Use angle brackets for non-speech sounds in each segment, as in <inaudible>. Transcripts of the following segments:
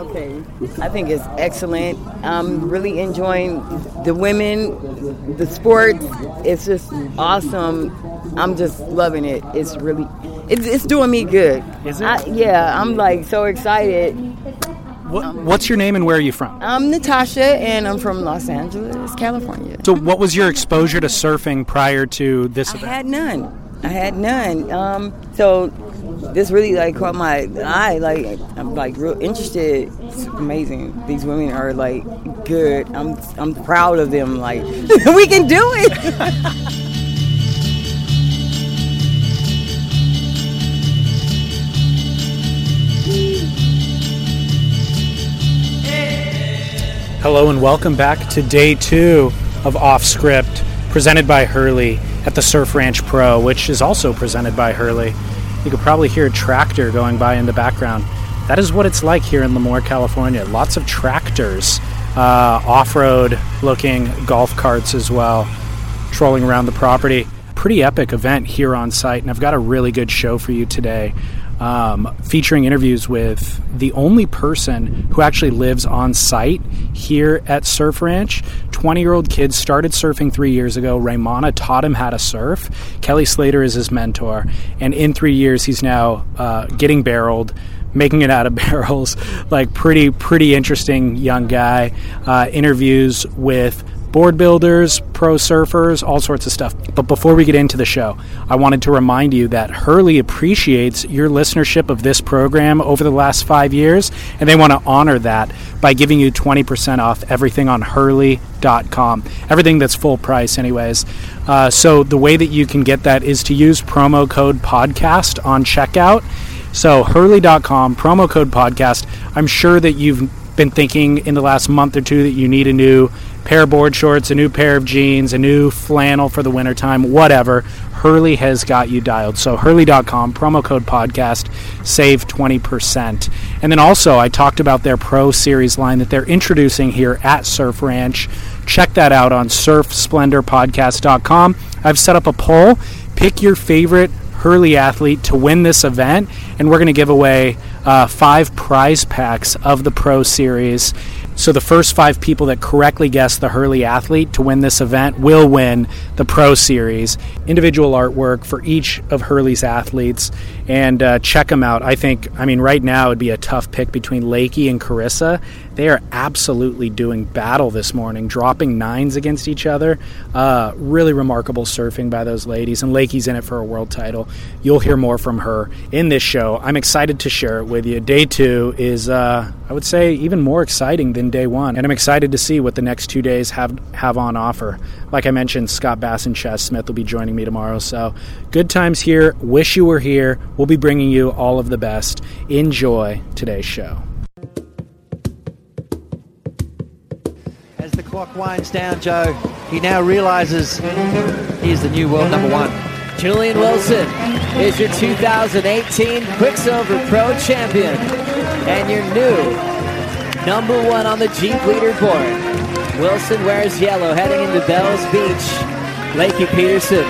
Okay, I think it's excellent. I'm really enjoying the women, the sports. It's just awesome. I'm just loving it. It's really, it's, it's doing me good. Is it? I, yeah, I'm like so excited. What, what's your name and where are you from? I'm Natasha, and I'm from Los Angeles, California. So, what was your exposure to surfing prior to this I event? had none. I had none. Um, so this really like caught my eye. Like I'm like real interested. It's amazing. These women are like good. I'm I'm proud of them. Like <laughs> we can do it. Hello and welcome back to day two of Off Script, presented by Hurley at the Surf Ranch Pro, which is also presented by Hurley. You could probably hear a tractor going by in the background. That is what it's like here in Lemoore, California. Lots of tractors, uh, off road looking golf carts as well, trolling around the property. Pretty epic event here on site, and I've got a really good show for you today um, featuring interviews with the only person who actually lives on site here at Surf Ranch. 20 year old kid started surfing three years ago. Raimana taught him how to surf. Kelly Slater is his mentor. And in three years, he's now uh, getting barreled. Making it out of <laughs> barrels, like pretty, pretty interesting young guy. Uh, interviews with board builders, pro surfers, all sorts of stuff. But before we get into the show, I wanted to remind you that Hurley appreciates your listenership of this program over the last five years, and they want to honor that by giving you 20% off everything on Hurley.com. Everything that's full price, anyways. Uh, so the way that you can get that is to use promo code podcast on checkout. So Hurley.com, promo code podcast. I'm sure that you've been thinking in the last month or two that you need a new pair of board shorts, a new pair of jeans, a new flannel for the wintertime, whatever. Hurley has got you dialed. So Hurley.com, promo code podcast, save 20%. And then also, I talked about their Pro Series line that they're introducing here at Surf Ranch. Check that out on surfsplendorpodcast.com. I've set up a poll. Pick your favorite Hurley athlete to win this event, and we're going to give away uh, five prize packs of the Pro Series. So the first five people that correctly guess the Hurley athlete to win this event will win the Pro Series. Individual artwork for each of Hurley's athletes, and uh, check them out. I think, I mean, right now it'd be a tough pick between Lakey and Carissa. They are absolutely doing battle this morning, dropping nines against each other. Uh, really remarkable surfing by those ladies, and Lakey's in it for a world title. You'll hear more from her in this show. I'm excited to share it with you. Day two is, uh, I would say, even more exciting than day one, and I'm excited to see what the next two days have have on offer. Like I mentioned, Scott Bass and Chaz Smith will be joining me tomorrow. So good times here. Wish you were here. We'll be bringing you all of the best. Enjoy today's show. As the clock winds down, Joe, he now realizes he's the new world number one. Julian Wilson is your 2018 Quiksilver Pro Champion and your new number one on the Jeep leaderboard. Wilson wears yellow heading into Bells Beach. Lakey Peterson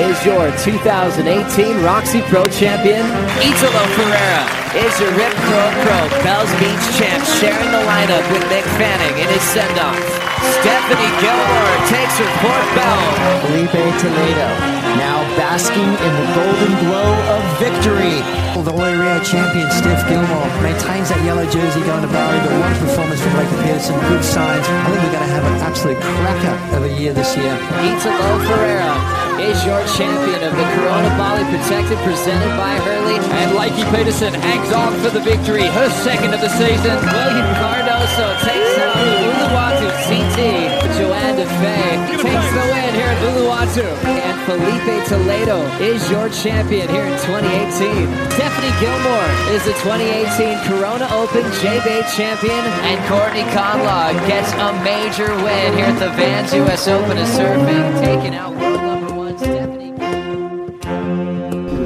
is your 2018 Roxy Pro Champion. Italo Ferreira is your Rip Curl Pro Bells Beach champ, sharing the lineup with Mick Fanning in his send-off. Stephanie Gilmore takes her fourth bell. Filipe Toledo now basking in the golden glow of victory. The Oi Rio champion Steph Gilmore maintains that yellow jersey going to Bali, but one performance from Blake Pearson, good signs. I think we're going to have an absolute cracker of a year this year. Italo Ferreira is your champion of the Corona Bali Protected presented by Hurley. And Lakey Peterson hangs on for the victory, her second of the season. Willian Cardoso takes on Uluwatu CT. Johanne Defay takes the win here at Uluwatu. And Filipe Toledo is your champion here in 2018. Stephanie Gilmore is the 2018 Corona Open J-Bay champion. And Courtney Conlogue gets a major win here at the Vans US Open of Surfing, taking out world number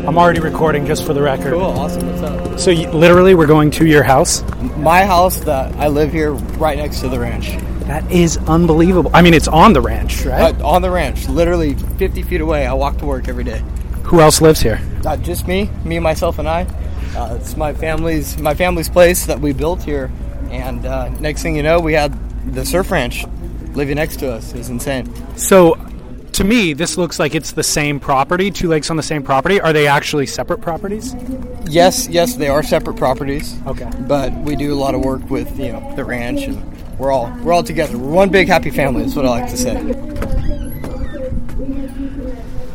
I'm already recording just for the record. Cool, awesome. What's up? So you, literally, we're going to your house. My house that I live here right next to the ranch. That is unbelievable. I mean, it's on the ranch, right? Uh, on the ranch, literally 50 feet away. I walk to work every day. Who else lives here? Uh, just me, me, myself, and I. Uh, it's my family's my family's place that we built here And uh, next thing you know, we had the surf ranch living next to us. It was insane. So, to me, this looks like it's the same property, two lakes on the same property. Are they actually separate properties? Yes, yes, they are separate properties. Okay. But we do a lot of work with you know the ranch, and we're all we're all together. We're one big happy family. Is what I like to say.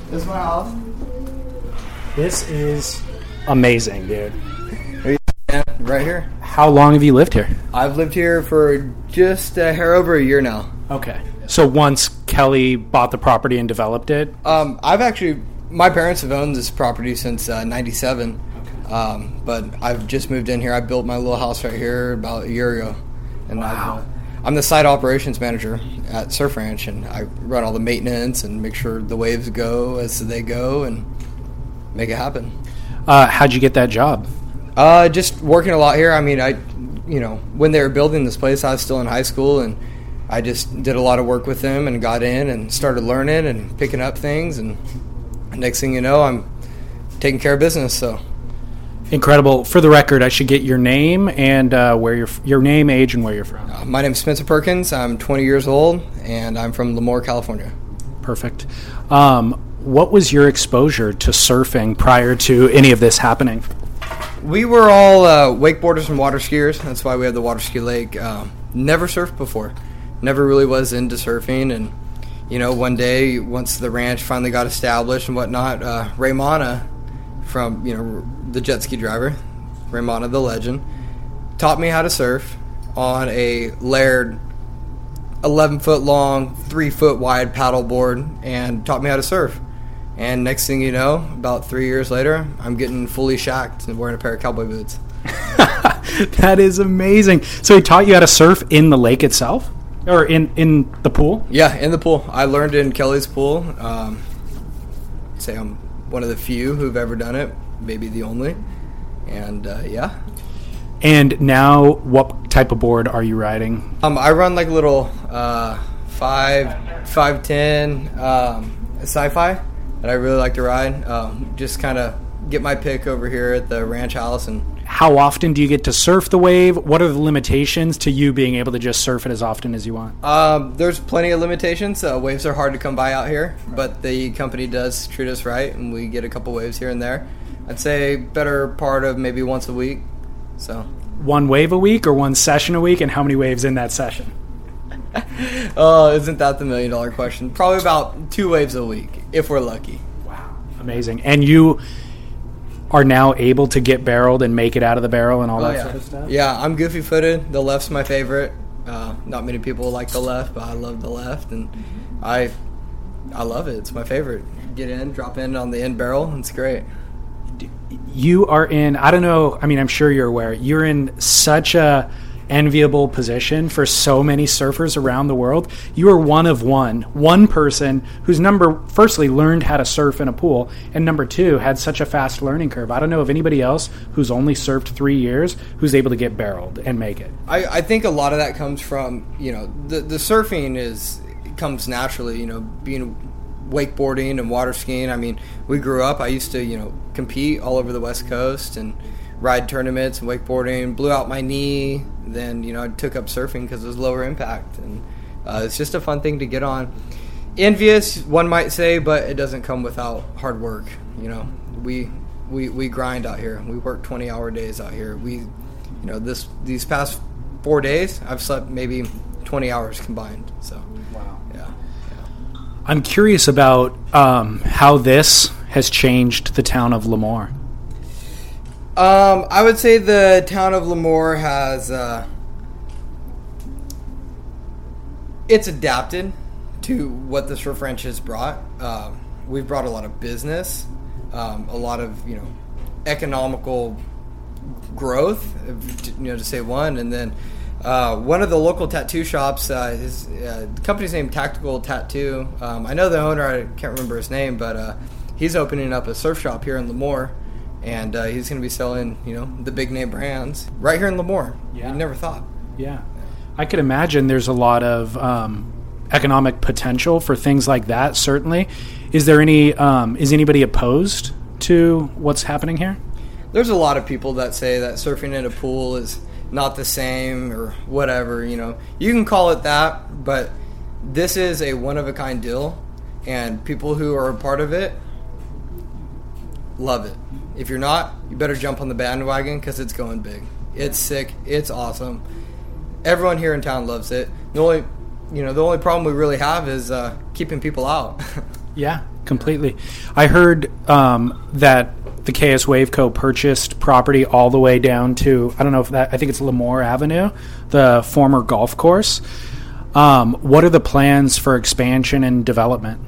This is my house. This is amazing, dude. Right here. How long have you lived here? I've lived here for just a hair over a year now. Okay. So once Kelly bought the property and developed it, Um, I've actually, my parents have owned this property since uh, '97, um, but I've just moved in here. I built my little house right here about a year ago, and I've, uh, I'm the site operations manager at Surf Ranch, and I run all the maintenance and make sure the waves go as they go and make it happen. uh, how'd you get that job? Uh, just working a lot here. I mean, I, you know, when they were building this place, I was still in high school, and I just did a lot of work with them and got in and started learning and picking up things. And next thing you know, I'm taking care of business. So, Incredible. For the record, I should get your name and uh, where you're, your name, age, and where you're from. uh, my name's Spencer Perkins. I'm 20 years old, and I'm from Lemoore, California. Perfect. Um, what was your exposure to surfing prior to any of this happening? We were all uh, wakeboarders and water skiers. That's why we had the water ski lake. Um, never surfed before. Never really was into surfing. And, you know, one day, once the ranch finally got established and whatnot, uh, Raimana from, you know, the jet ski driver, Raimana the legend, taught me how to surf on a layered 11 foot long, 3 foot wide paddleboard and taught me how to surf. And next thing you know, about three years later, I'm getting fully shacked and wearing a pair of cowboy boots. <laughs> that is amazing. So he taught you how to surf in the lake itself, or in in the pool. Yeah, in the pool. I learned in Kelly's pool. Um, say I'm one of the few who've ever done it, maybe the only. And uh, yeah, And now, what type of board are you riding? um, I run like a little uh, five, five ten um, sci-fi that I really like to ride. Um, just kind of get my pick over here at the ranch house and How often do you get to surf the wave? What are the limitations to you being able to just surf it as often as you want? Um, there's plenty of limitations. Uh, waves are hard to come by out here, but the company does treat us right, and we get a couple waves here and there. I'd say better part of maybe once a week. So, One wave a week or one session a week, and how many waves in that session? <laughs> oh, isn't that the million dollar question? Probably about two waves a week if we're lucky. Wow, amazing! And you are now able to get barreled and make it out of the barrel and all Oh that yeah, sort of stuff. yeah. I'm goofy footed. The left's my favorite. Uh, not many people like the left, but I love the left, and I, I love it. It's my favorite. Get in, drop in on the end barrel. It's great. you are in i don't know i mean i'm sure you're aware you're in such a enviable position for so many surfers around the world. You are one of one one person who's number firstly learned how to surf in a pool and number two had such a fast learning curve. I don't know of anybody else who's only surfed three years who's able to get barreled and make it. I, I think a lot of that comes from you know the the surfing is comes naturally you know being wakeboarding and water skiing. I mean we grew up I used to you know compete all over the west coast and ride tournaments and wakeboarding blew out my knee then you know I took up surfing because it was lower impact. And uh, it's just a fun thing to get on. Envious one might say but it doesn't come without hard work you know. We we, we grind out here. We work 20 hour days out here. We you know this these past four days i've slept maybe 20 hours combined so. Wow. Yeah. I'm curious about um, how this has changed the town of lemoore um, i would say the town of lemoore has uh, it's adapted to what the surf ranch has brought. Um, we've brought a lot of business um, a lot of you know economical growth, you know, to say one, and then uh, one of the local tattoo shops, uh, his uh, the company's name Tactical Tattoo. Um, I know the owner, I can't remember his name, but uh, he's opening up a surf shop here in Lemoore, and uh, he's going to be selling, you know, the big name brands right here in Lemoore. Yeah. You never thought. Yeah. I could imagine there's a lot of um, economic potential for things like that, certainly. Is there any, um, is anybody opposed to what's happening here? There's a lot of people that say that surfing in a pool is not the same or whatever. You know, you can call it that, but this is a one of a kind deal, and people who are a part of it love it. If you're not, you better jump on the bandwagon because it's going big. It's sick. It's awesome. Everyone here in town loves it. The only, you know, the only problem we really have is uh, keeping people out. <laughs> Yeah, completely. I heard um, that the KS Waveco purchased property all the way down to I don't know if that I think it's Lemoore Avenue, the former golf course. Um, what are the plans for expansion and development?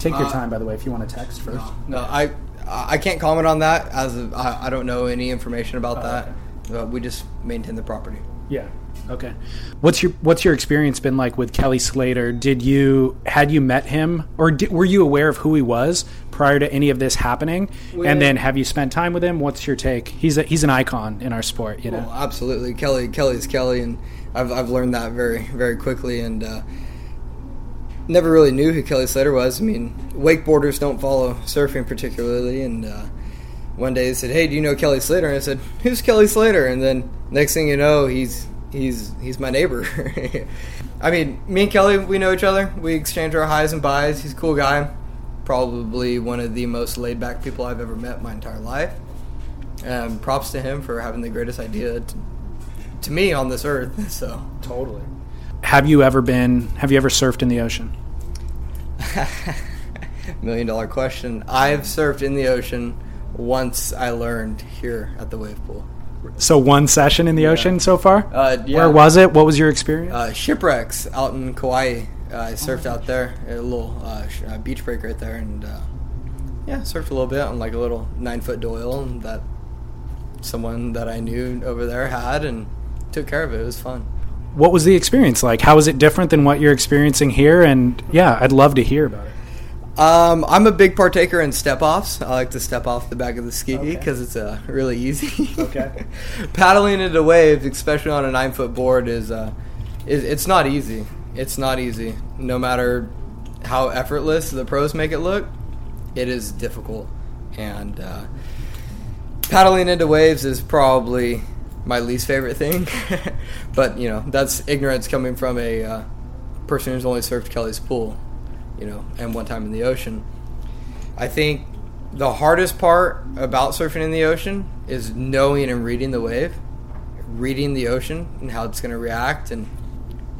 Take your Uh, time, by the way, if you want to text first. no, I I can't comment on that as of, I, I don't know any information about Oh, that. Uh, we just maintain the property. Yeah. Okay. What's your What's your experience been like with Kelly Slater? Did you had you met him, or did, were you aware of who he was prior to any of this happening? and then have you spent time with him? What's your take? He's a, he's an icon in our sport. You know. Well, absolutely, Kelly. Kelly's Kelly, and I've I've learned that very very quickly, and uh, never really knew who Kelly Slater was. I mean, wakeboarders don't follow surfing particularly, and uh, one day they said, "Hey, do you know Kelly Slater?" And I said, "Who's Kelly Slater?" And then next thing you know, he's he's he's my neighbor. <laughs> I mean, me and Kelly, we know each other. We exchange our highs and buys. He's a cool guy. Probably one of the most laid back people I've ever met my entire life. Um, props to him for having the greatest idea to, to me on this earth. <laughs> So Totally. Have you ever been? Have you ever surfed in the ocean? <laughs> million dollar question. I've surfed in the ocean once. I learned here at the wave pool. So one session in the ocean so far. Uh, yeah. Where was it? What was your experience? Uh, shipwrecks out in Kauai. Uh, I surfed out there, a little uh, uh, beach break right there, and uh, yeah, surfed a little bit on like a little nine foot doyle that someone that I knew over there had, and took care of it. It was fun. What was the experience like? How is it different than what you're experiencing here? And yeah, I'd love to hear about it. Um, I'm a big partaker in step offs. I like to step off the back of the ski because it's uh, really easy. Okay. <laughs> Paddling into waves, especially on a nine foot board, is uh, is it's not easy. It's not easy. No matter how effortless the pros make it look, it is difficult. And uh, paddling into waves is probably my least favorite thing. <laughs> but you know, that's ignorance coming from a uh, person who's only surfed Kelly's pool, you know, and one time in the ocean. I think the hardest part about surfing in the ocean is knowing and reading the wave, reading the ocean and how it's going to react, and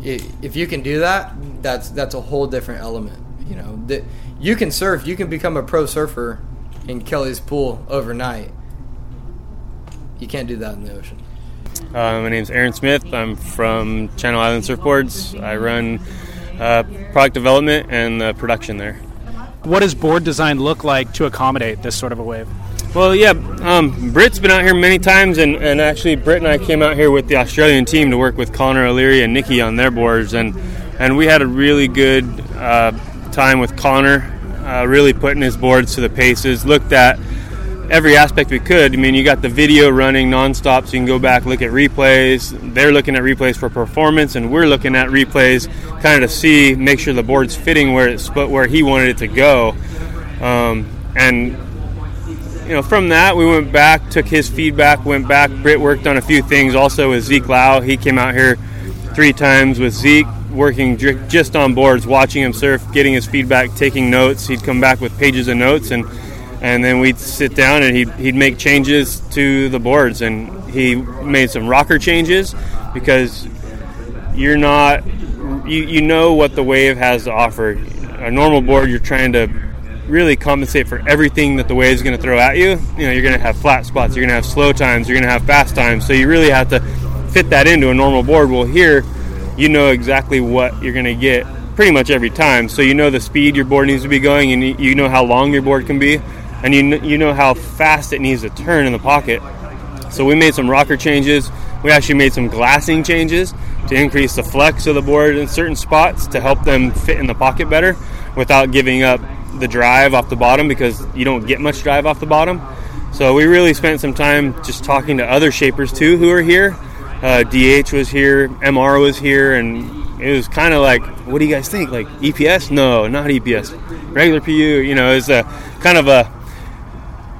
if you can do that, that's that's a whole different element. You know, that you can surf, you can become a pro surfer in Kelly's pool overnight. You can't do that in the ocean. Uh, my is Aaron Smith. I'm from Channel Island Surfboards. I run uh, product development and uh, production there. What does board design look like to accommodate this sort of a wave? Well, yeah, um, Britt's been out here many times, and, and actually, Britt and I came out here with the Australian team to work with Connor O'Leary and Nikki on their boards, and and we had a really good uh, time with Connor, uh, really putting his boards to the paces. Looked at every aspect we could. I mean, you got the video running nonstop, so you can go back look at replays. They're looking at replays for performance, and we're looking at replays kind of to see, make sure the board's fitting where it's where he wanted it to go, um, and you know, from that we went back, took his feedback, went back. Britt worked on a few things also with Zeke Lau. He came out here three times with Zeke, working just on boards, watching him surf, getting his feedback, taking notes. He'd come back with pages of notes, and and then we'd sit down and he'd, he'd make changes to the boards. And he made some rocker changes because you're not, you, you know what the wave has to offer. A normal board, you're trying to really compensate for everything that the wave is going to throw at you. You know, you're going to have flat spots, you're going to have slow times, you're going to have fast times. So you really have to fit that into a normal board. Well, here, you know exactly what you're going to get pretty much every time. So you know the speed your board needs to be going, and you- you know how long your board can be, and you you know how fast it needs to turn in the pocket. So we made some rocker changes. We actually made some glassing changes to increase the flex of the board in certain spots to help them fit in the pocket better without giving up the drive off the bottom because you don't get much drive off the bottom. So we really spent some time just talking to other shapers too who are here. Uh, DH was here, MR was here, and it was kind of like, what do you guys think? Like EPS? No, not EPS. Regular PU. You know, it's a kind of a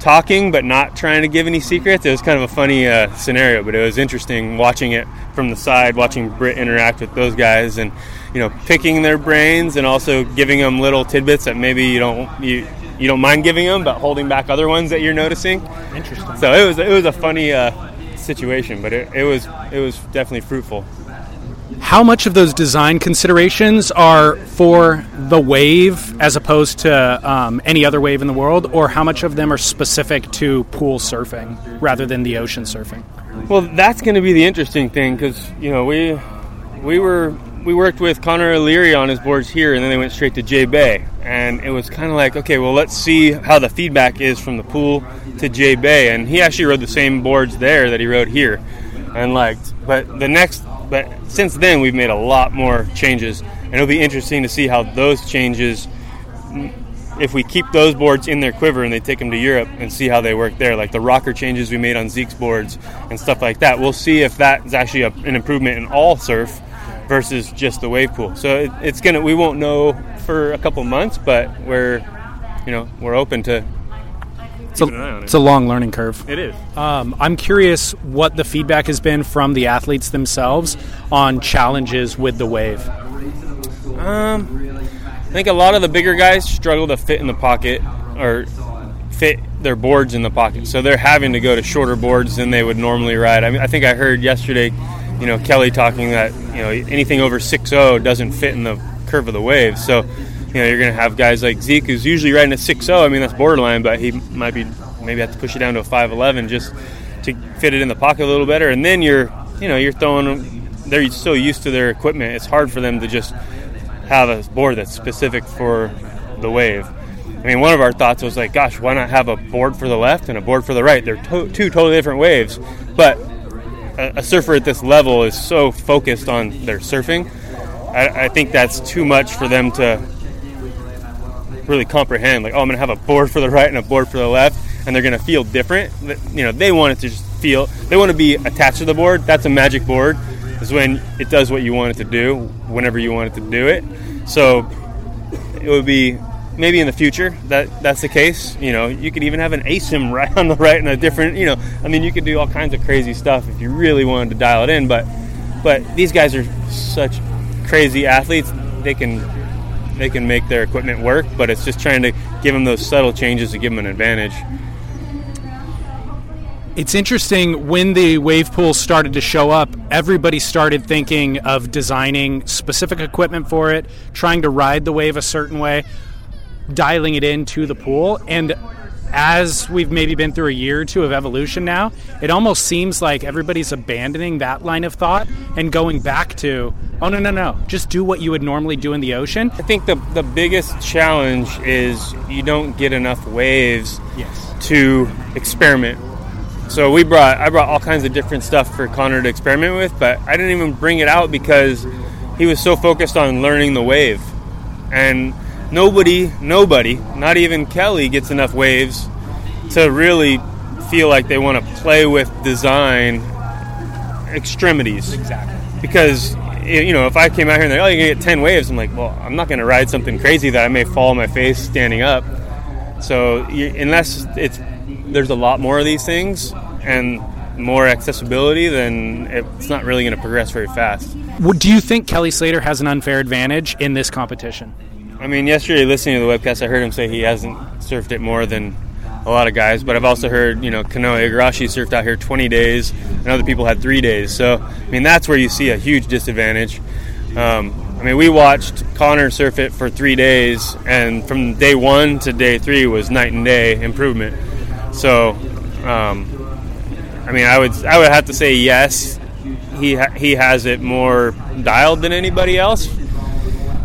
talking but not trying to give any secrets. It was kind of a funny uh, scenario, but it was interesting watching it from the side, watching Britt interact with those guys, and you know, picking their brains and also giving them little tidbits that maybe you don't you you don't mind giving them, but holding back other ones that you're noticing. Interesting. So it was it was a funny uh, situation, but it, it was it was definitely fruitful. How much of those design considerations are for the wave as opposed to um, any other wave in the world, or how much of them are specific to pool surfing rather than the ocean surfing? Well, that's going to be the interesting thing because you know we we were we worked with Connor O'Leary on his boards here, and then they went straight to J Bay, and it was kind of like, okay, well, let's see how the feedback is from the pool to J Bay, and he actually rode the same boards there that he rode here, and liked. But the next, but since then, we've made a lot more changes, and it'll be interesting to see how those changes. If we keep those boards in their quiver and they take them to Europe and see how they work there, like the rocker changes we made on Zeke's boards and stuff like that, we'll see if that is actually a, an improvement in all surf versus just the wave pool. So it, it's gonna we won't know for a couple months, but we're you know we're open to. It's a, it's a long learning curve. It is. Um, I'm curious what the feedback has been from the athletes themselves on challenges with the wave. Um, I think a lot of the bigger guys struggle to fit in the pocket or fit their boards in the pocket, so they're having to go to shorter boards than they would normally ride. I mean, I think I heard yesterday, you know, Kelly talking that you know anything over 6.0 doesn't fit in the curve of the wave, so you know you're going to have guys like Zeke who's usually riding a 6-0. I mean that's borderline, but he might be maybe have to push it down to a 5.11 just to fit it in the pocket a little better, and then you're you know you're throwing. They're so used to their equipment; it's hard for them to just have a board that's specific for the wave. I mean, one of our thoughts was like, gosh, why not have a board for the left and a board for the right? They're to- two totally different waves, but a, a, surfer at this level is so focused on their surfing. I, I think that's too much for them to really comprehend. Like, oh, I'm to have a board for the right and a board for the left, and they're to feel different. You know, they want it to just feel. They want to be attached to the board. That's a magic board. Is when it does what you want it to do, whenever you want it to do it. So it would be maybe in the future that that's the case. You know, you could even have an asym <laughs> right on the right and a different. You know, I mean, you could do all kinds of crazy stuff if you really wanted to dial it in. But but these guys are such crazy athletes; they can they can make their equipment work. But it's just trying to give them those subtle changes to give them an advantage. It's interesting when the wave pool started to show up, everybody started thinking of designing specific equipment for it, trying to ride the wave a certain way, dialing it into the pool. And as we've maybe been through a year or two of evolution now, it almost seems like everybody's abandoning that line of thought and going back to, oh, no, no, no, just do what you would normally do in the ocean. I think the, the biggest challenge is you don't get enough waves yes. to experiment so we brought I brought all kinds of different stuff for Connor to experiment with, but I didn't even bring it out because he was so focused on learning the wave. And nobody, nobody, not even Kelly gets enough waves to really feel like they want to play with design extremities. Exactly. Because you know, if I came out here and they're like, oh, you can get ten waves, I'm like, well, I'm not going to ride something crazy that I may fall on my face standing up. So unless it's there's a lot more of these things and more accessibility, then it's not really going to progress very fast. Do you think Kelly Slater has an unfair advantage in this competition? I mean, yesterday listening to the webcast, I heard him say he hasn't surfed it more than a lot of guys, but I've also heard, you know, Kanoa Igarashi surfed out here 20 days, and other people had three days. So, I mean, that's where you see a huge disadvantage. Um, I mean, we watched Connor surf it for three days, and from day one to day three was night and day improvement. So, um, I mean, I would I would have to say yes. He ha- he has it more dialed than anybody else,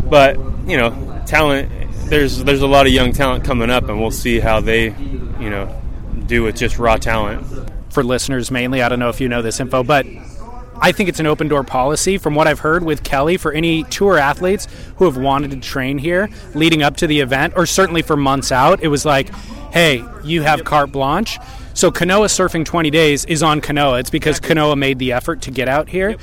but you know, talent. There's there's a lot of young talent coming up, and we'll see how they, you know, do with just raw talent. For listeners mainly, I don't know if you know this info, but I think it's an open door policy from what I've heard with Kelly for any tour athletes who have wanted to train here leading up to the event, or certainly for months out. It was like, hey, you have carte blanche. So Kanoa Surfing 20 Days is on Kanoa. It's because Kanoa made the effort to get out here.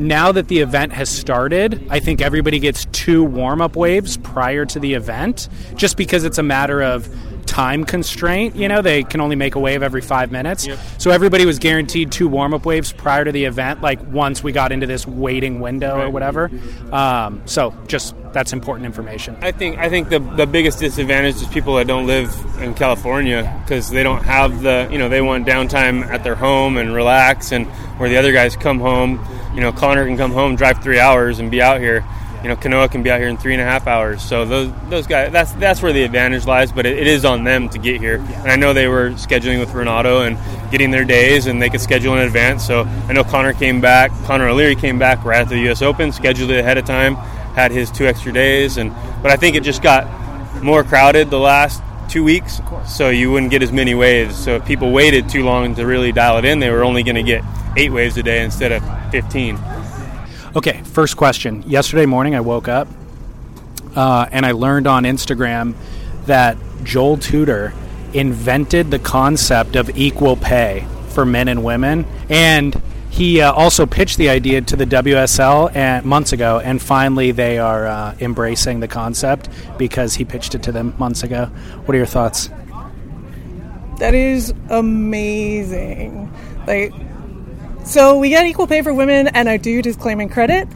Now that the event has started, I think everybody gets two warm up waves prior to the event, just because it's a matter of time constraint. You know, they can only make a wave every five minutes. Yep. So everybody was guaranteed two warm up waves prior to the event. Like once we got into this waiting window or whatever. Um, so just that's important information. I think I think the the biggest disadvantage is people that don't live in California because they don't have the you know they want downtime at their home and relax and where the other guys come home you know Connor can come home drive three hours and be out here you know Kanoa can be out here in three and a half hours so those those guys that's that's where the advantage lies but it, it is on them to get here and I know they were scheduling with Renato and getting their days and they could schedule in advance so I know Connor came back Connor O'Leary came back right after the U.S. Open scheduled it ahead of time had his two extra days and but I think it just got more crowded the last two weeks, so you wouldn't get as many waves. So if people waited too long to really dial it in, they were only going to get eight waves a day instead of 15. Okay, first question. Yesterday morning, I woke up uh, and I learned on Instagram that Joel Tudor invented the concept of equal pay for men and women, and he uh, also pitched the idea to the WSL and, months ago, and finally they are uh, embracing the concept because he pitched it to them months ago. What are your thoughts? That is amazing. Like, so we get equal pay for women, and our dude is claiming credit.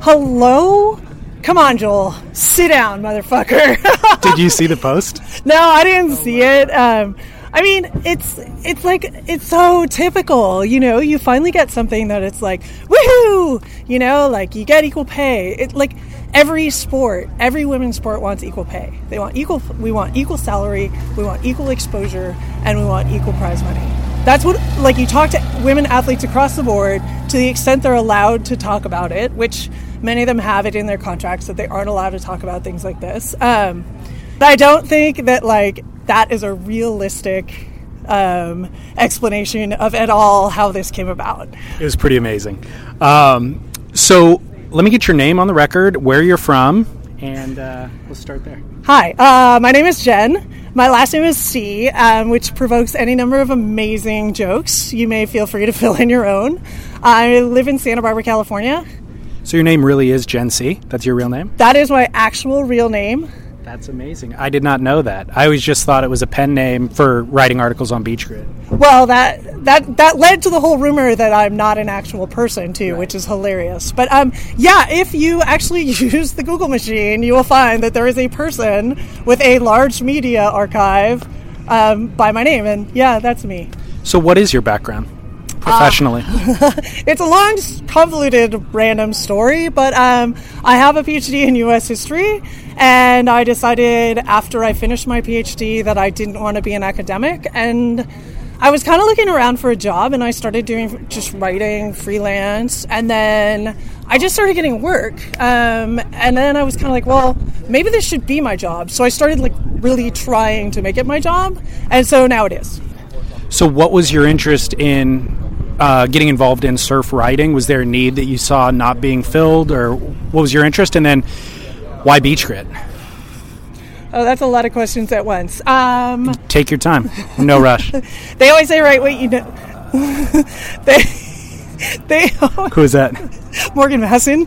Hello? Come on, Joel. Sit down, motherfucker. <laughs> Did you see the post? no, I didn't see it. Um, I mean, it's it's like it's so typical, you know. You finally get something that it's like, woohoo, you know, like you get equal pay. It like every sport, every women's sport wants equal pay. They want equal. We want equal salary. We want equal exposure, and we want equal prize money. That's what like you talk to women athletes across the board to the extent they're allowed to talk about it, which many of them have it in their contracts that they aren't allowed to talk about things like this. Um, but I don't think that like that is a realistic um, explanation of at all how this came about. It was pretty amazing. Um, so let me get your name on the record, where you're from, and uh, let's start there. Hi, uh, my name is Jen. My last name is See, um, which provokes any number of amazing jokes. You may feel free to <laughs> fill in your own. I live in Santa Barbara, California. So your name really is Jen See. That's your real name. That is my actual real name. That's amazing. I did not know that. I always just thought it was a pen name for writing articles on Beach Grit. Well, that that that led to the whole rumor that I'm not an actual person too, which is hilarious. But um, yeah, if you actually <laughs> use the Google machine, you will find that there is a person with a large media archive um, by my name, and yeah, that's me. So what is your background professionally? <laughs> It's a long, convoluted, random story, but um, I have a PhD in U.S. history, and I decided after I finished my PhD that I didn't want to be an academic, and I was kind of looking around for a job, and I started doing just writing freelance, and then I just started getting work, um, and then I was kind of like, well, maybe this should be my job. So I started like really trying to make it my job, and so now it is. so what was your interest in uh, getting involved in surf riding? Was there a need that you saw not being filled, or what was your interest? And then why Beach Grit? Oh, that's a lot of questions at once. Um, Take your time. No rush. <laughs> they always say, right, wait, you know. <laughs> they, they, Who is that? Morgan Maassen.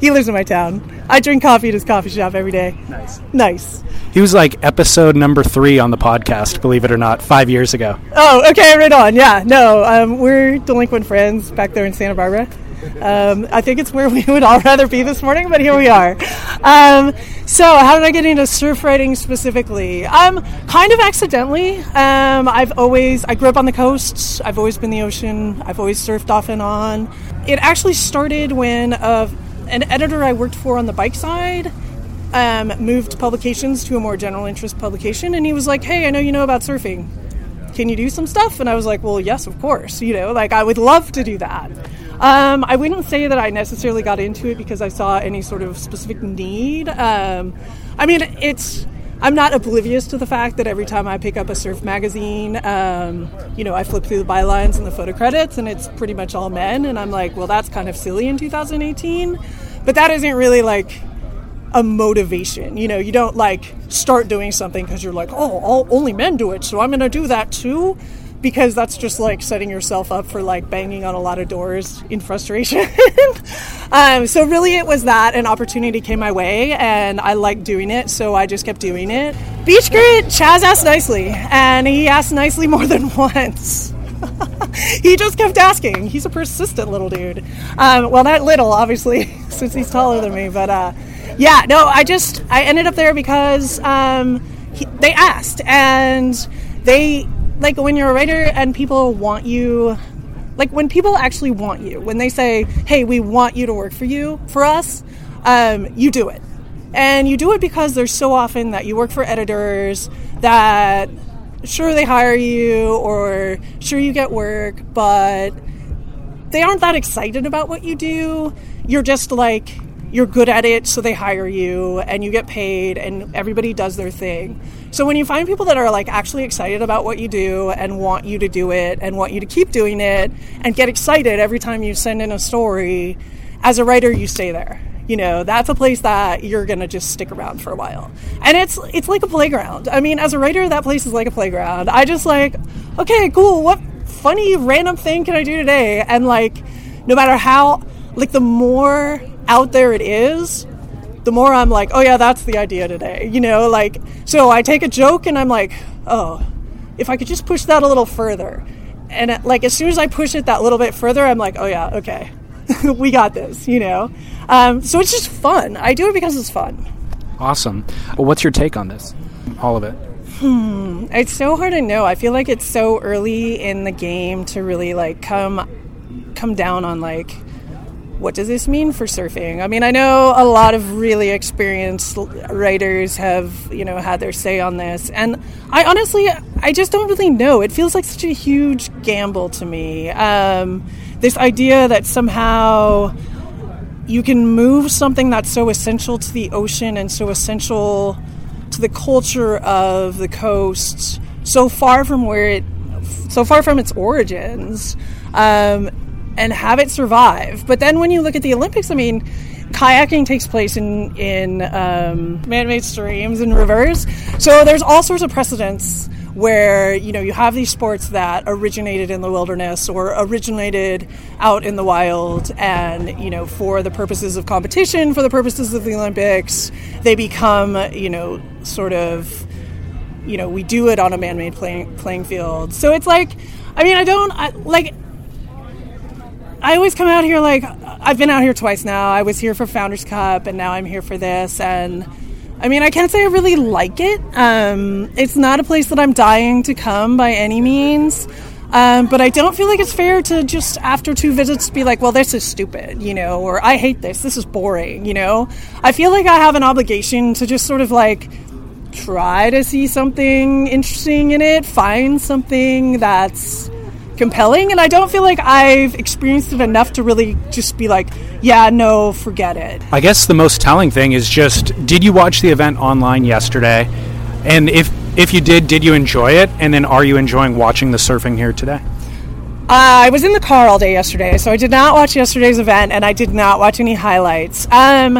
He lives in my town. I drink coffee at his coffee shop every day. Nice. Nice. He was like episode number three on the podcast, believe it or not, five years ago. Oh, okay, right on. Yeah, no, um, we're delinquent friends back there in Santa Barbara. Um, I think it's where <laughs> we would all rather be this morning, but here we are. Um, so, how did I get into surf riding specifically? Um, kind of accidentally. Um, I've always I grew up on the coast. I've always been the ocean. I've always surfed off and on. It actually started when uh, an editor I worked for on the bike side um, moved publications to a more general interest publication, and he was like, "Hey, I know you know about surfing. Can you do some stuff?" And I was like, "Well, yes, of course. You know, like I would love to do that." Um, I wouldn't say that I necessarily got into it because I saw any sort of specific need. Um, I mean, it's. I'm not oblivious to the fact that every time I pick up a surf magazine, um, you know, I flip through the bylines and the photo credits, and it's pretty much all men. And I'm like, well, that's kind of silly in 2018. But that isn't really like a motivation. You know, you don't like start doing something because you're like, oh, all, only men do it, so I'm going to do that too. Because that's just like setting yourself up for like banging on a lot of doors in frustration. <laughs> um, so really, it was that an opportunity came my way, and I liked doing it, so I just kept doing it. Beach grit, Chaz asked nicely, and he asked nicely more than <laughs> once. <laughs> he just kept asking. He's a persistent little dude. Um, well, not little, obviously, since he's taller than me. But uh, yeah, no, I just I ended up there because um, he, they asked, and they like when you're a writer and people want you. Like when people actually want you, when they say, "Hey, we want you to work for you for us," um, you do it, and you do it because there's so often that you work for editors that sure they hire you or sure you get work, but they aren't that excited about what you do. You're just like, you're good at it, so they hire you and you get paid and everybody does their thing. So when you find people that are like actually excited about what you do and want you to do it and want you to keep doing it and get excited every time you send in a story, as a writer, you stay there. You know that's a place that you're gonna just stick around for a while. And it's it's like a playground. I mean as a writer that place is like a playground. I just like okay cool what funny random thing can i do today? And like no matter how like the more out there it is the more i'm like oh yeah that's the idea today you know like so i take a joke and i'm like oh if i could just push that a little further and like as soon as i push it that little bit further i'm like oh yeah okay <laughs> we got this you know um, so it's just fun. I do it because it's fun. Awesome. Well, what's your take on this? All of it. Hmm. It's so hard to know. I feel like it's so early in the game to really like come come down on like what does this mean for surfing? I mean, I know a lot of really experienced writers have, you know, had their say on this. And I honestly, I just don't really know. It feels like such a huge gamble to me. Um, this idea that somehow you can move something that's so essential to the ocean and so essential to the culture of the coast so far from where it so far from its origins um, and have it survive. But then when you look at the olympics i mean kayaking takes place in in um, man-made streams and rivers. So there's all sorts of precedents where you know you have these sports that originated in the wilderness or originated out in the wild and you know for the purposes of competition for the purposes of the olympics they become you know sort of you know we do it on a man-made playing, playing field. So it's like i mean i don't I, like I always come out here like I've been out here twice now. I was here for Founders Cup, and now I'm here for this. And I mean, I can't say I really like it. Um, it's not a place that I'm dying to come by any means. Um, but I don't feel like it's fair to just after two visits be like, well, this is stupid, you know, or I hate this, this is boring, you know. I feel like I have an obligation to just sort of like try to see something interesting in it, find something that's compelling and I don't feel like I've experienced it enough to really just be like, yeah, no, forget it. I guess the most telling thing is just did you watch the event online yesterday? And if if you did, did you enjoy it? And then are you enjoying watching the surfing here today? Uh, I was in the car all day yesterday, so I did not watch yesterday's event and I did not watch any highlights. Um,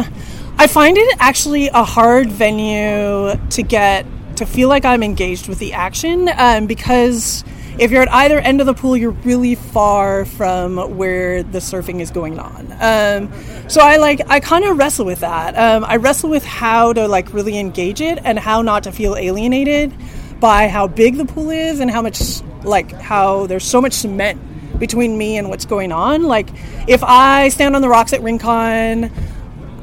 I find it actually a hard venue to get to feel like I'm engaged with the action um, because if you're at either end of the pool, you're really far from where the surfing is going on. Um, so I like I kind of wrestle with that. Um, I wrestle with how to like really engage it and how not to feel alienated by how big the pool is and how much like how there's so much cement between me and what's going on. Like if I stand on the rocks at Rincon,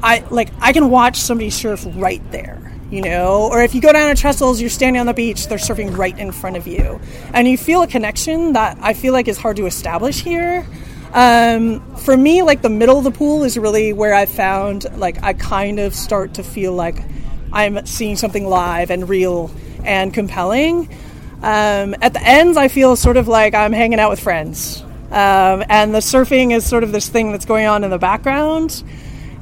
I like I can watch somebody surf right there you know, or if you go down to Trestles, you're standing on the beach, they're surfing right in front of you. And you feel a connection that I feel like is hard to establish here. Um, for me, like the middle of the pool is really where I found like I kind of start to feel like I'm seeing something live and real and compelling. Um, at the ends, I feel sort of like I'm hanging out with friends. Um, and the surfing is sort of this thing that's going on in the background.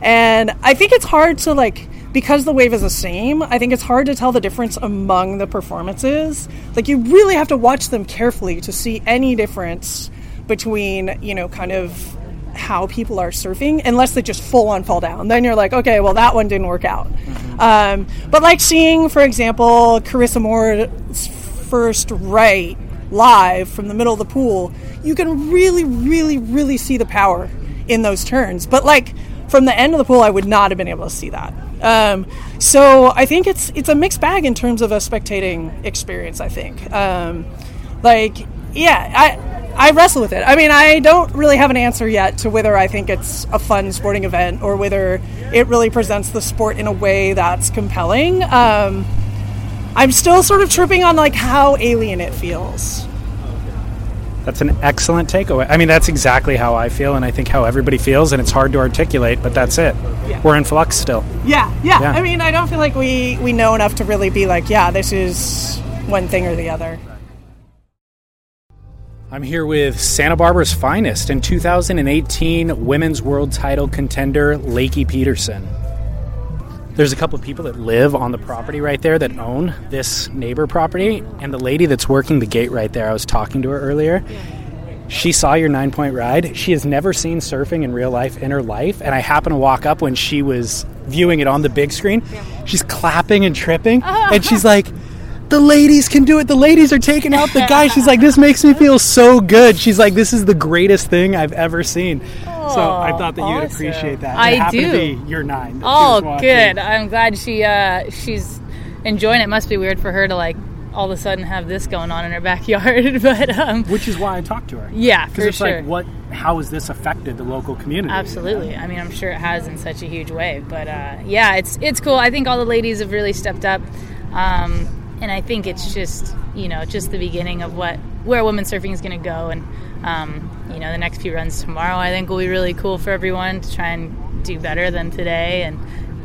And I think it's hard to like because the wave is the same, I think it's hard to tell the difference among the performances. Like you really have to watch them carefully to see any difference between, you know, kind of how people are surfing unless they just full on fall down. Then you're like, okay, well that one didn't work out. Mm-hmm. Um, but like seeing, for example, Carissa Moore's first right live from the middle of the pool, you can really, really, really see the power in those turns. But like from the end of the pool, I would not have been able to see that. Um, so I think it's it's a mixed bag in terms of a spectating experience. I think, um, like, yeah, I I wrestle with it. I mean, I don't really have an answer yet to whether I think it's a fun sporting event or whether it really presents the sport in a way that's compelling. Um, I'm still sort of tripping on like how alien it feels. That's an excellent takeaway. I mean, that's exactly how I feel, and I think how everybody feels, and it's hard to articulate, but that's it. Yeah. We're in flux still. Yeah, yeah, Yeah. I mean, I don't feel like we we know enough to really be like, yeah, this is one thing or the other. I'm here with Santa Barbara's finest and 2018 women's world title contender, Lakey Peterson. There's a couple of people that live on the property right there that own this neighbor property, and the lady that's working the gate right there, I was talking to her earlier. She saw your nine point ride. She has never seen surfing in real life in her life, and I happened to walk up when she was viewing it on the big screen. She's clapping and tripping, <laughs> and she's like, the ladies can do it. The ladies are taking out the guys. She's like, this makes me feel so good. She's like, this is the greatest thing I've ever seen. So I thought that you'd appreciate that. I it do. To be your nine. Oh, good. I'm glad she uh, she's enjoying it. Must be weird for her to like all of a sudden have this going on in her backyard, <laughs> but um, Which is why I talked to her. Yeah, because it's sure. like, what? How has this affected the local community? Absolutely. I mean, I'm sure it has in such a huge way. But uh, yeah, it's it's cool. I think all the ladies have really stepped up, um, and I think it's just you know just the beginning of what where women's surfing is going to go. And um, you know, the next few runs tomorrow, I think will be really cool for everyone to try and do better than today. And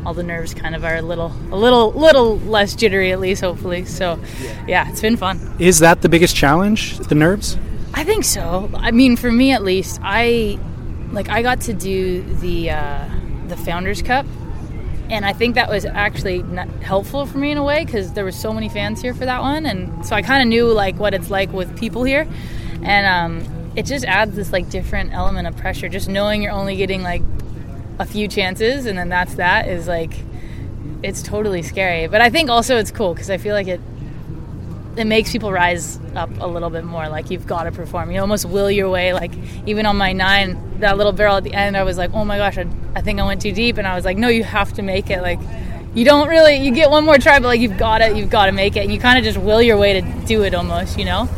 all the nerves kind of are a little a little little less jittery at least, hopefully. So yeah, it's been fun. Is that the biggest challenge? The nerves? I think so. I mean, for me at least, I like I got to do the uh, the Founders Cup, and I think that was actually helpful for me in a way because there were so many fans here for that one, and so I kind of knew like what it's like with people here, and um, it just adds this like different element of pressure. Just knowing you're only getting like a few chances, and then that's that is like it's totally scary. But I think also it's cool because I feel like it it makes people rise up a little bit more. Like you've got to perform. You almost will your way. Like even on my nine, that little barrel at the end, I was like, oh my gosh, I, I think I went too deep, and I was like, no, you have to make it. Like you don't really, you get one more try, but like you've got it, you've got to make it, and you kind of just will your way to do it almost, you know.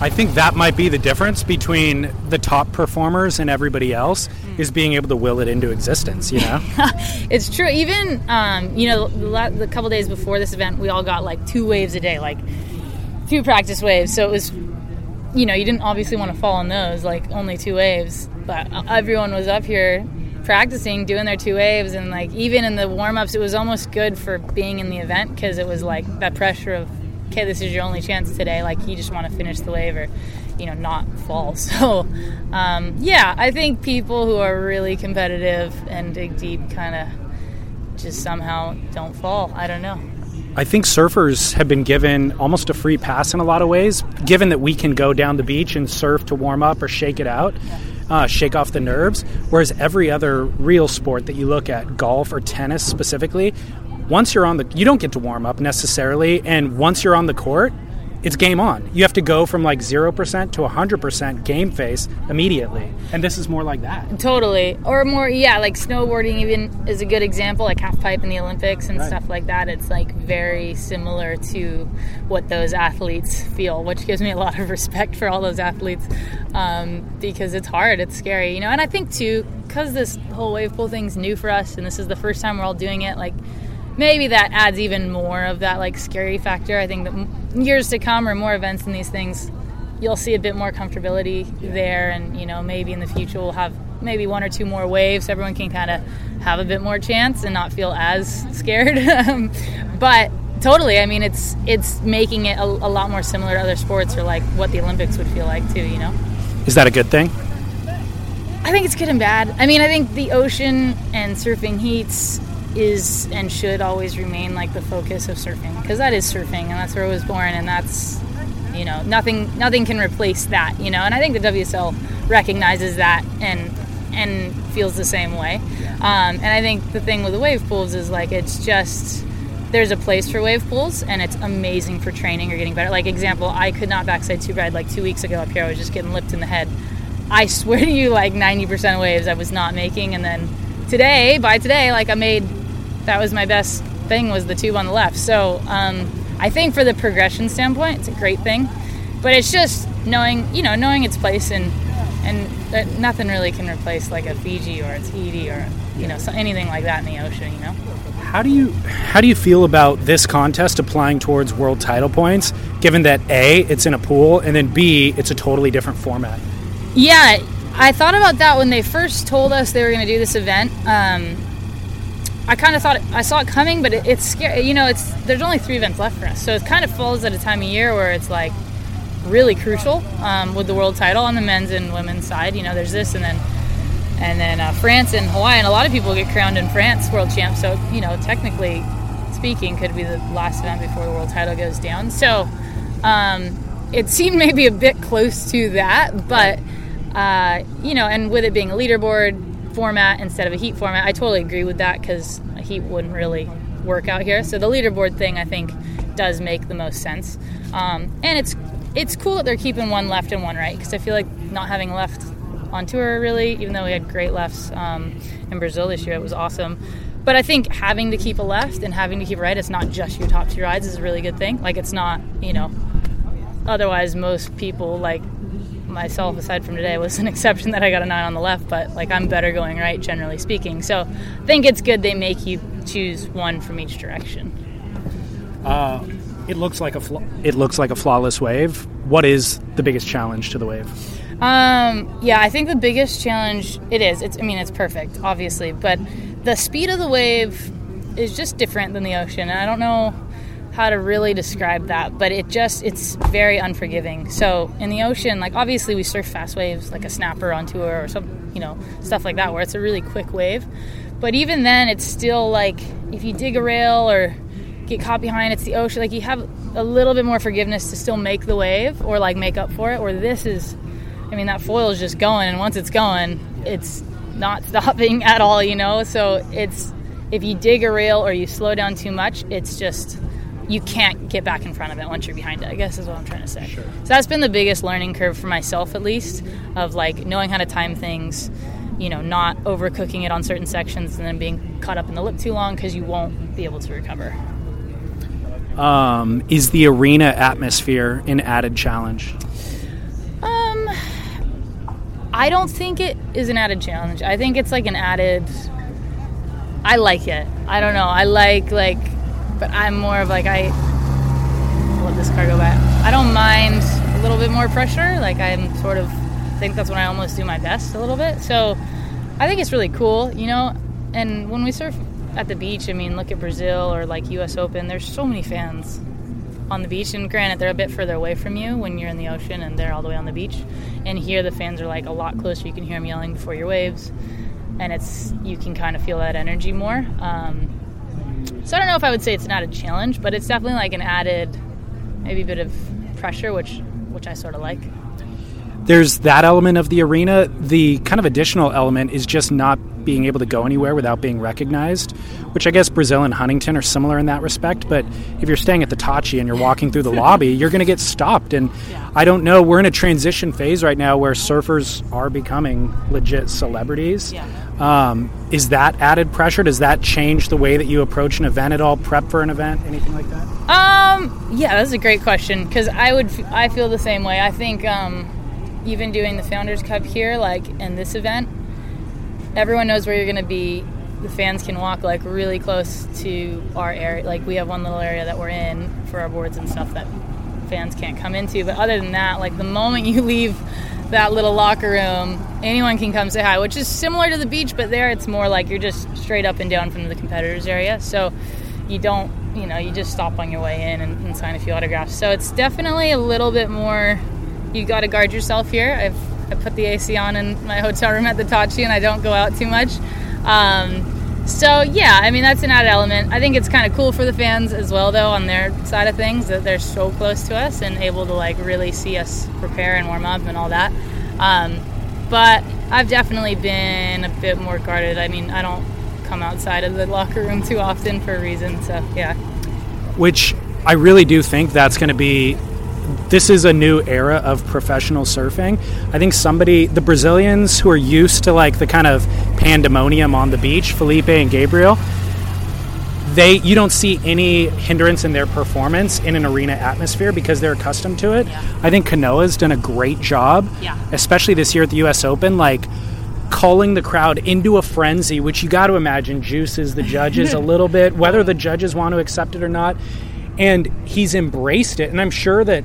I think that might be the difference between the top performers and everybody else Hmm. is being able to will it into existence. You know. <laughs> it's true. Even um, you know, the, la- the couple days before this event, we all got like two waves a day, like two practice waves. So it was, you know, you didn't obviously want to fall on those, like only two waves. But everyone was up here practicing, doing their two waves, and like even in the warm ups, it was almost good for being in the event because it was like that pressure of, okay, this is your only chance today. Like you just want to finish the wave or. You know, not fall. <laughs> So, um, yeah, I think people who are really competitive and dig deep kind of just somehow don't fall. I don't know. I think surfers have been given almost a free pass in a lot of ways, given that we can go down the beach and surf to warm up or shake it out, uh, shake off the nerves. Whereas every other real sport that you look at, golf or tennis specifically, once you're on the, you don't get to warm up necessarily, and once you're on the court, it's game on. You have to go from like 0% to 100% game face immediately. And this is more like that. Totally. Or more, yeah, like snowboarding even is a good example, like half pipe in the Olympics and Right. stuff like that. It's like very similar to what those athletes feel, which gives me a lot of respect for all those athletes um, because it's hard, it's scary, you know. And I think too, because this whole wave pool thing's new for us and this is the first time we're all doing it, like maybe that adds even more of that like scary factor. I think that years to come or more events in these things, you'll see a bit more comfortability there, and you know maybe in the future we'll have maybe one or two more waves. So everyone can kind of have a bit more chance and not feel as scared. <laughs> Um, but totally, I mean it's it's making it a, a lot more similar to other sports or like what the Olympics would feel like too. You know. Is that a good thing? I think it's good and bad. I mean, I think the ocean and surfing heats is and should always remain like the focus of surfing because that is surfing and that's where I was born and that's you know nothing nothing can replace that you know and I think the WSL recognizes that and and feels the same way um, and I think the thing with the wave pools is like it's just there's a place for wave pools and it's amazing for training or getting better. Like example, I could not backside two ride like two weeks ago up here. I was just getting lipped in the head. I swear to you, like 90% of waves I was not making. And then today, by today, like I made, that was my best thing was the tube on the left. So um, I think for the progression standpoint, it's a great thing. But it's just knowing, you know, knowing its place and and that nothing really can replace like a Fiji or a Tahiti or you know so anything like that in the ocean. You know. How do you how do you feel about this contest applying towards world title points, given that a it's in a pool and then b it's a totally different format? Yeah, I thought about that when they first told us they were going to do this event. Um, I kind of thought I saw it coming, but it, it's scary. You know, it's there's only three events left for us, so it kind of falls at a time of year where it's like really crucial um, with the world title on the men's and women's side. You know, there's this, and then and then uh, France and Hawaii, and a lot of people get crowned in France world champ. So you know, technically speaking, could be the last event before the world title goes down. So um, it seemed maybe a bit close to that, but uh, you know, and with it being a leaderboard format instead of a heat format, I totally agree with that because a heat wouldn't really work out here. So the leaderboard thing, I think, does make the most sense. Um, and it's it's cool that they're keeping one left and one right because I feel like not having left on tour really, even though we had great lefts um, in Brazil this year, it was awesome. But I think having to keep a left and having to keep right, it's not just your top two rides, is a really good thing. Like it's not, you know. Otherwise, most people like myself, aside from today, was an <laughs> exception that I got a nine on the left. But like I'm better going right, generally speaking. So I think it's good they make you choose one from each direction. Uh, it looks like a it looks like a flawless wave. What is the biggest challenge to the wave? Um, yeah, I think the biggest challenge it is. It's I mean it's perfect, obviously, but the speed of the wave is just different than the ocean, and I don't know how to really describe that, but it just it's very unforgiving. So in the ocean, like obviously we surf fast waves like a snapper on tour or some you know stuff like that where it's a really quick wave. But even then, it's still like if you dig a rail or get caught behind, it's the ocean. Like you have a little bit more forgiveness to still make the wave or like make up for it. Or this is, I mean, that foil is just going, and once it's going, it's not <laughs> stopping at all, you know. So it's if you dig a rail or you slow down too much, it's just you can't get back in front of it once you're behind it. I guess is what I'm trying to say. Sure. So that's been the biggest learning curve for myself, at least, of like knowing how to time things. You know, not overcooking it on certain sections and then being caught up in the lip too long because you won't be able to recover. Um, is the arena atmosphere an added challenge? Um, I don't think it is an added challenge. I think it's like an added. I like it. I don't know. I like like, but I'm more of like I let this car go by. I don't mind a little bit more pressure. Like I'm sort of think that's when I almost do my best a little bit. So I think it's really cool, you know. And when we surf at the beach, I mean, look at Brazil or like U.S. Open. There's so many fans on the beach, and granted, they're a bit further away from you when you're in the ocean, and they're all the way on the beach. And here, the fans are like a lot closer. You can hear them yelling before your waves, and it's you can kind of feel that energy more. Um, so I don't know if I would say it's not a challenge, but it's definitely like an added, maybe a bit of pressure, which which I sort of like there's that element of the arena. The kind of additional element is just not being able to go anywhere without being recognized, which I guess Brazil and Huntington are similar in that respect. But if you're staying at the Tachi and you're walking through the <laughs> lobby, you're going to get stopped. And yeah. I don't know, we're in a transition phase right now where surfers are becoming legit celebrities. Yeah. Um, is that added pressure? Does that change the way that you approach an event at all? Prep for an event, anything like that? Um, yeah, that's a great question because I would, I feel the same way. I think. Um, even doing the Founders Cup here, like in this event, everyone knows where you're going to be. The fans can walk like really close to our area. Like we have one little area that we're in for our boards and stuff that fans can't come into. But other than that, like the moment <laughs> you leave that little locker room, anyone can come say hi, which is similar to the beach, but there it's more like you're just straight up and down from the competitors area. So you don't, you know, you just stop on your way in and, and sign a few autographs. So it's definitely a little bit more you got to guard yourself here. I've I put the AC on in my hotel room at the Tachi, and I don't go out too much. Um, so yeah, I mean that's an added element. I think it's kind of cool for the fans as well, though, on their side of things that they're so close to us and able to like really see us prepare and warm up and all that. Um, but I've definitely been a bit more guarded. I mean, I don't come outside of the locker room too often for a reason. So yeah. which I really do think that's going to be. This is a new era of professional surfing. I think somebody, the Brazilians who are used to like the kind of pandemonium on the beach, Filipe and Gabriel, they you don't see any hindrance in their performance in an arena atmosphere because they're accustomed to it. I think Kanoa's done a great job, Yeah. especially this year at the U.S. Open, like calling the crowd into a frenzy, which you got to imagine juices the judges a <laughs> little bit, whether the judges want to accept it or not. And he's embraced it, and I'm sure that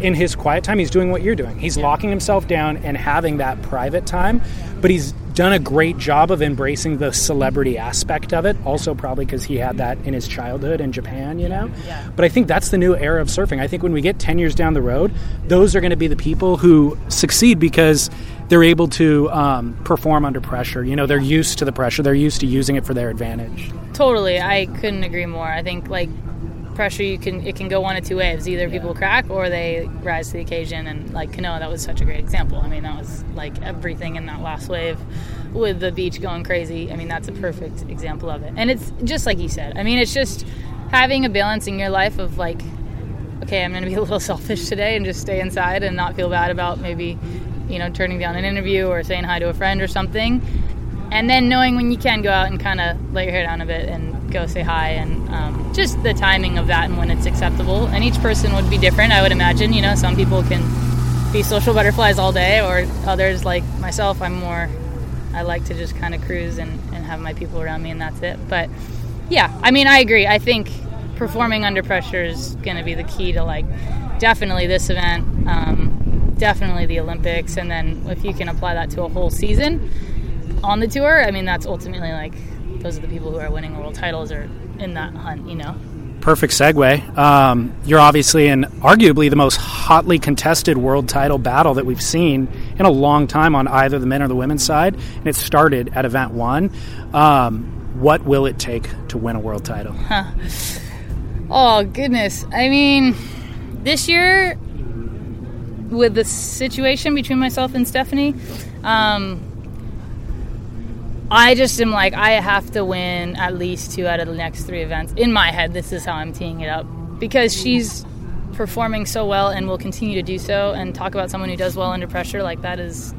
in his quiet time, he's doing what you're doing. He's locking himself down and having that private time, but he's done a great job of embracing the celebrity aspect of it. Also, probably because he had that in his childhood in Japan, you know. Yeah. But I think that's the new era of surfing. I think when we get 10 years down the road, those are going to be the people who succeed because they're able to um, perform under pressure. You know, they're used to the pressure. They're used to using it for their advantage. Totally, I couldn't agree more. I think like pressure, you can it can go one of two ways. Either people crack or they rise to the occasion. And like Kanoa, that was such a great example. I mean, that was like everything in that last wave with the beach going crazy. I mean, that's a perfect example of it. And it's just like you said. I mean, it's just having a balance in your life of like, okay, I'm going to be <laughs> a little selfish today and just stay inside and not feel bad about maybe, you know, turning down an interview or saying hi to a friend or something and then knowing when you can go out and kind of let your hair down a bit and go say hi and um, just the timing of that and when it's acceptable. And each person would be different i would imagine you know? Some people can be social butterflies all day or others like myself i'm more i like to just kind of cruise and, and have my people around me and that's it. But yeah i mean i agree. I think performing under pressure is going to be the key to like definitely this event um, definitely the olympics and then if you can apply that to a whole season on the tour, I mean, that's ultimately like those are the people who are winning world titles or in that hunt, you know. Perfect segue. Um, you're obviously in arguably the most hotly contested world title battle that we've seen in a long time on either the men or the women's side, and it started at event one. Um, what will it take to win a world title? Huh. <laughs> Oh goodness! I mean, this year with the situation between myself and Stephanie, um, I just am like I have to win at least two out of the next three events. In my head, this is how I'm teeing it up because she's performing so well and will continue to do so. And talk about someone who does well under pressure, like that is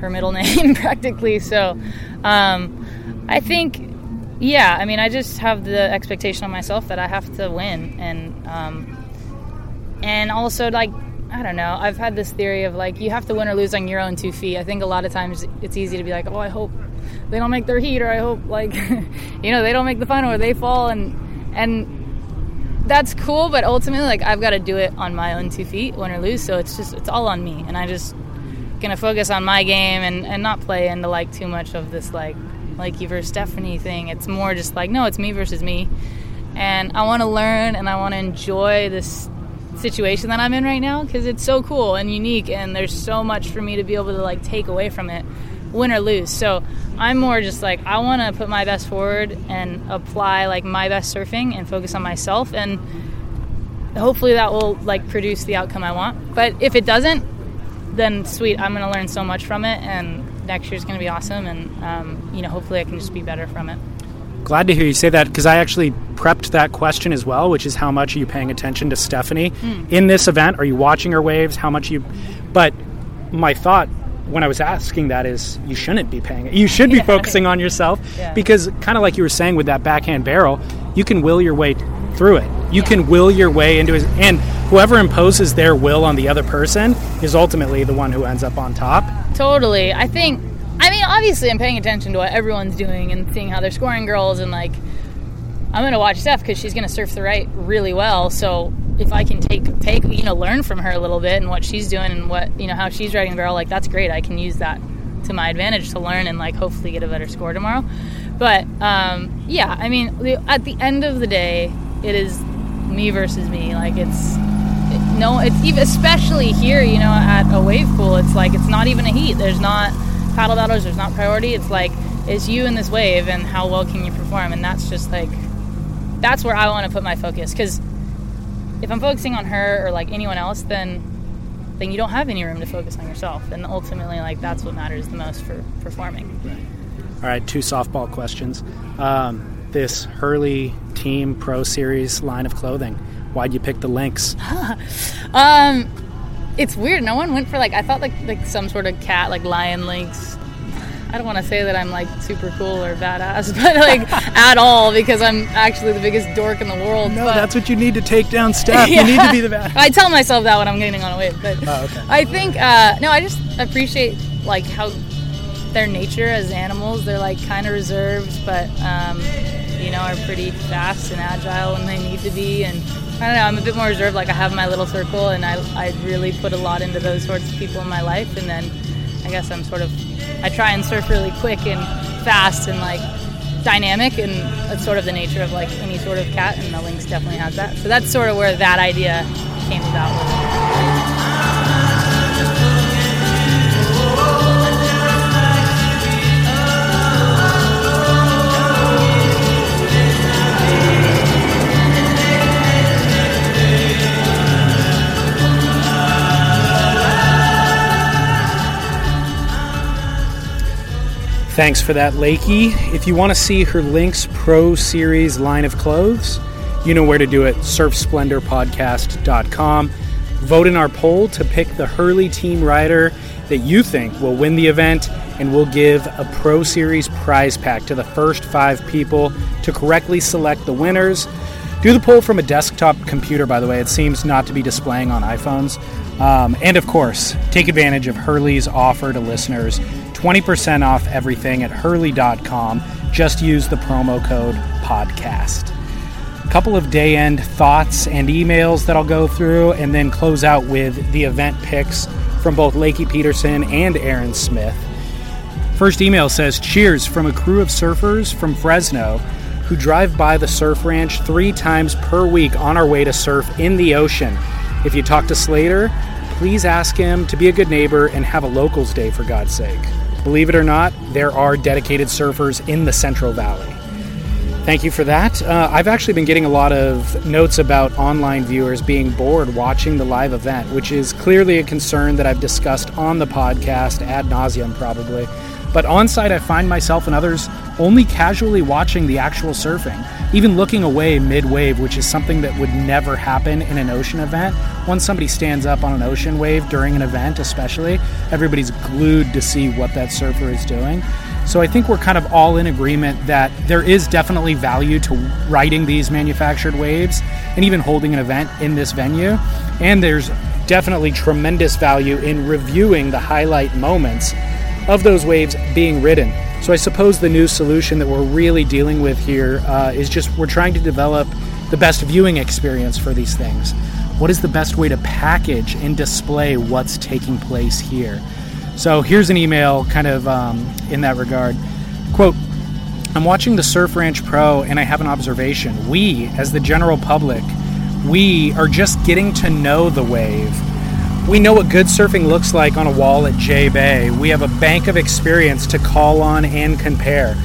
her middle <laughs> name practically. So, um, I think yeah, I mean, I just have the expectation on myself that I have to win, and um, and also like I don't know. I've had this theory of like you have to win or lose on your own two feet. I think a lot of times it's easy to be like, oh, I hope they don't make their heat, or I hope like <laughs> you know they don't make the final or they fall, and and that's cool. But ultimately, like I've got to do it on my own two feet, win or lose. So it's just it's all on me, and I just gonna focus on my game and and not play into like too much of this like like you versus Stephanie thing. It's more just like, no, it's me versus me. And I want to learn and I want to enjoy this situation that I'm in right now because it's so cool and unique and there's so much for me to be able to like take away from it, win or lose. So I'm more just like, I want to put my best forward and apply like my best surfing and focus on myself and hopefully that will like produce the outcome I want. But if it doesn't, then sweet, I'm going to learn so much from it and next year's going to be awesome, and um, you know, hopefully, I can just be better from it. Glad to hear you say that because I actually prepped that question as well, which is how much are you paying attention to Stephanie Mm. in this event? Are you watching her waves? How much you? But my thought when I was asking that is you shouldn't be paying. it. You should be <laughs> Yeah. focusing on yourself Yeah. because kind of like you were saying with that backhand barrel, you can will your way through it. You can will your way into it, and whoever imposes their will on the other person is ultimately the one who ends up on top. Totally. I think. I mean, obviously, I'm paying attention to what everyone's doing and seeing how they're scoring girls, and like, I'm gonna watch Steph because she's gonna surf the right really well. So if I can take take you know learn from her a little bit and what she's doing and what you know how she's riding the barrel, like that's great. I can use that to my advantage to learn and like hopefully get a better score tomorrow. But um, yeah, I mean, at the end of the day, it is me versus me. Like it's it- no, it's even especially here, you know, at a wave pool. It's like it's not even a heat. There's not paddle battles. There's not priority. It's like it's you in this wave, and how well can you perform? And that's just like that's where I want to put my focus because if I'm focusing on her or like anyone else, then then you don't have any room to focus on yourself, and ultimately, like that's what matters the most for performing. All right, two softball questions. Um, this Hurley Team Pro Series line of clothing? Why'd you pick the Lynx? <laughs> um, it's weird. No one went for like I thought like like some sort of cat like lion lynx. I don't want to say that I'm like super cool or badass, <laughs> but like at all because I'm actually the biggest dork in the world. No, but, that's what you need to take down Steph. You <laughs> need to be the bad. I tell myself that when I'm getting on a wave, but Oh, okay. I think uh, no, I just appreciate like how their nature as animals. They're like kind of reserved, but um, you know are pretty fast and agile when they need to be. And I don't know, I'm a bit more reserved. Like I have my little circle, and I I really put a lot into those sorts of people in my life. And then I guess I'm sort of I try and surf really quick and fast and like dynamic and that's sort of the nature of like any sort of cat and the lynx definitely has that. So that's sort of where that idea came about Thanks for that, Lakey. If you want to see her Lynx Pro Series line of clothes, you know where to do it surfsplendorpodcast.com. Vote in our poll to pick the Hurley team rider that you think will win the event, and we'll give a Pro Series prize pack to the first five people to correctly select the winners. Do the poll from a desktop computer, by the way. It seems not to be displaying on iPhones. Um, and of course, take advantage of Hurley's offer to listeners 20% off everything at hurley.com. Just use the promo code podcast. A couple of day end thoughts and emails that I'll go through, and then close out with the event picks from both Lakey Peterson and Aaron Smith. First email says Cheers from a crew of surfers from Fresno who drive by the surf ranch three times per week on our way to surf in the ocean. If you talk to Slater, please ask him to be a good neighbor and have a locals day for God's sake. Believe it or not, there are dedicated surfers in the Central Valley. Thank you for that. Uh, I've actually been getting a lot of notes about online viewers being bored watching the live event, which is clearly a concern that I've discussed on the podcast ad nauseum, probably. But on site, I find myself and others only casually watching the actual surfing, even looking away mid wave, which is something that would never happen in an ocean event. Once somebody stands up on an ocean wave during an event, especially, everybody's glued to see what that surfer is doing. So I think we're kind of all in agreement that there is definitely value to riding these manufactured waves and even holding an event in this venue. And there's definitely tremendous value in reviewing the highlight moments of those waves being ridden. So I suppose the new solution that we're really dealing with here uh, is just we're trying to develop the best viewing experience for these things. What is the best way to package and display what's taking place here? So here's an email kind of um, in that regard. Quote, I'm watching the Surf Ranch Pro and I have an observation. We, as the general public, we are just getting to know the wave. We know what good surfing looks like on a wall at J Bay. We have a bank of experience to call on and compare.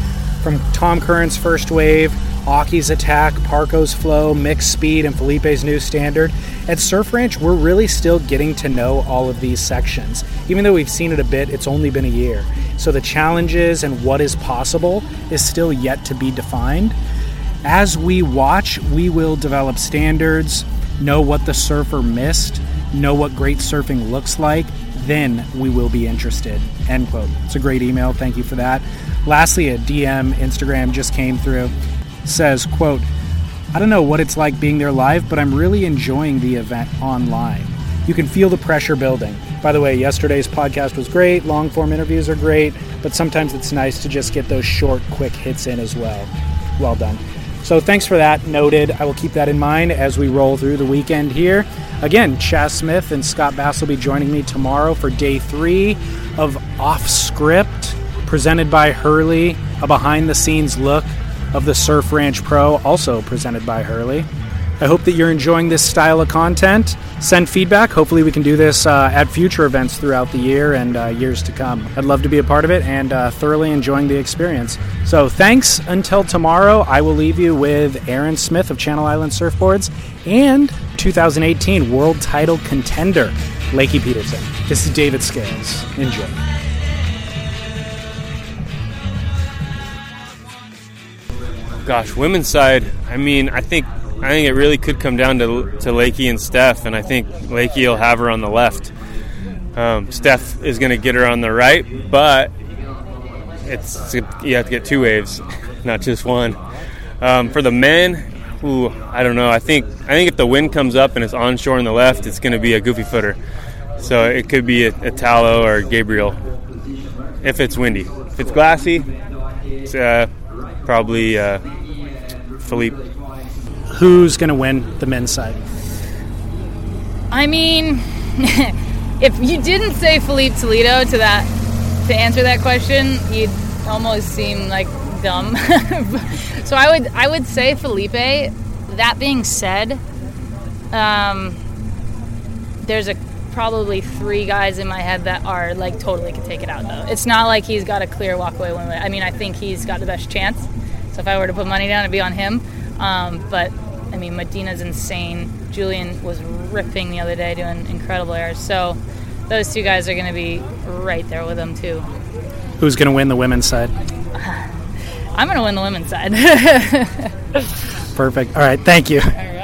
From Tom Curren's first wave, Occy's attack, Parko's flow, Mick's speed, and Filipe's new standard. At Surf Ranch, we're really still getting to know all of these sections. Even though we've seen it a bit, it's only been a year. So the challenges and what is possible is still yet to be defined. As we watch, we will develop standards, know what the surfer missed, know what great surfing looks like, then we will be interested. End quote. It's a great email. Thank you for that. Lastly, a DM Instagram just came through. Says, quote, I don't know what it's like being there live, but I'm really enjoying the event online. You can feel the pressure building. By the way, yesterday's podcast was great. Long form interviews are great, but sometimes it's nice to just get those short, quick hits in as well. Well done. So thanks for that. Noted. I will keep that in mind as we roll through the weekend here. Again, Chas Smith and Scott Bass will be joining me tomorrow for day three of Off Script, presented by Hurley, a behind the scenes look of the Surf Ranch Pro, also presented by Hurley. I hope that you're enjoying this style of content. Send feedback. Hopefully, we can do this uh, at future events throughout the year and uh, years to come. I'd love to be a part of it and uh, thoroughly enjoying the experience. So, thanks until tomorrow. I will leave you with Aaron Smith of Channel Island Surfboards and 2018 World Title contender, Lakey Peterson. This is David Scales. Enjoy. gosh, women's side. I mean, I think I think it really could come down to to Lakey and Steph, and I think Lakey will have her on the left. Um, Steph is going to get her on the right, but it's you have to get two waves, <laughs> not just one. Um, for the men, ooh, I don't know. I think I think if the wind comes up and it's onshore on the left, it's going to be a goofy footer. So it could be a, a Italo or Gabriel if it's windy. If it's glassy, it's uh, probably uh, Filipe. Who's going to win the men's side? I mean, <laughs> if you didn't say Filipe Toledo to that to answer that question, you'd almost seem like dumb. <laughs> so I would I would say Filipe. That being said, um, there's a probably three guys in my head that are like totally could take it out though. It's not like he's got a clear walkaway win. I mean, I think he's got the best chance. So if I were to put money down, it'd be on him. Um, but I mean, Medina's insane. Julian was ripping the other day, doing incredible airs. So those two guys are going to be right there with them too. Who's going to win the women's side? <sighs> I'm going to win the women's side. <laughs> Perfect. All right. Thank you. All right.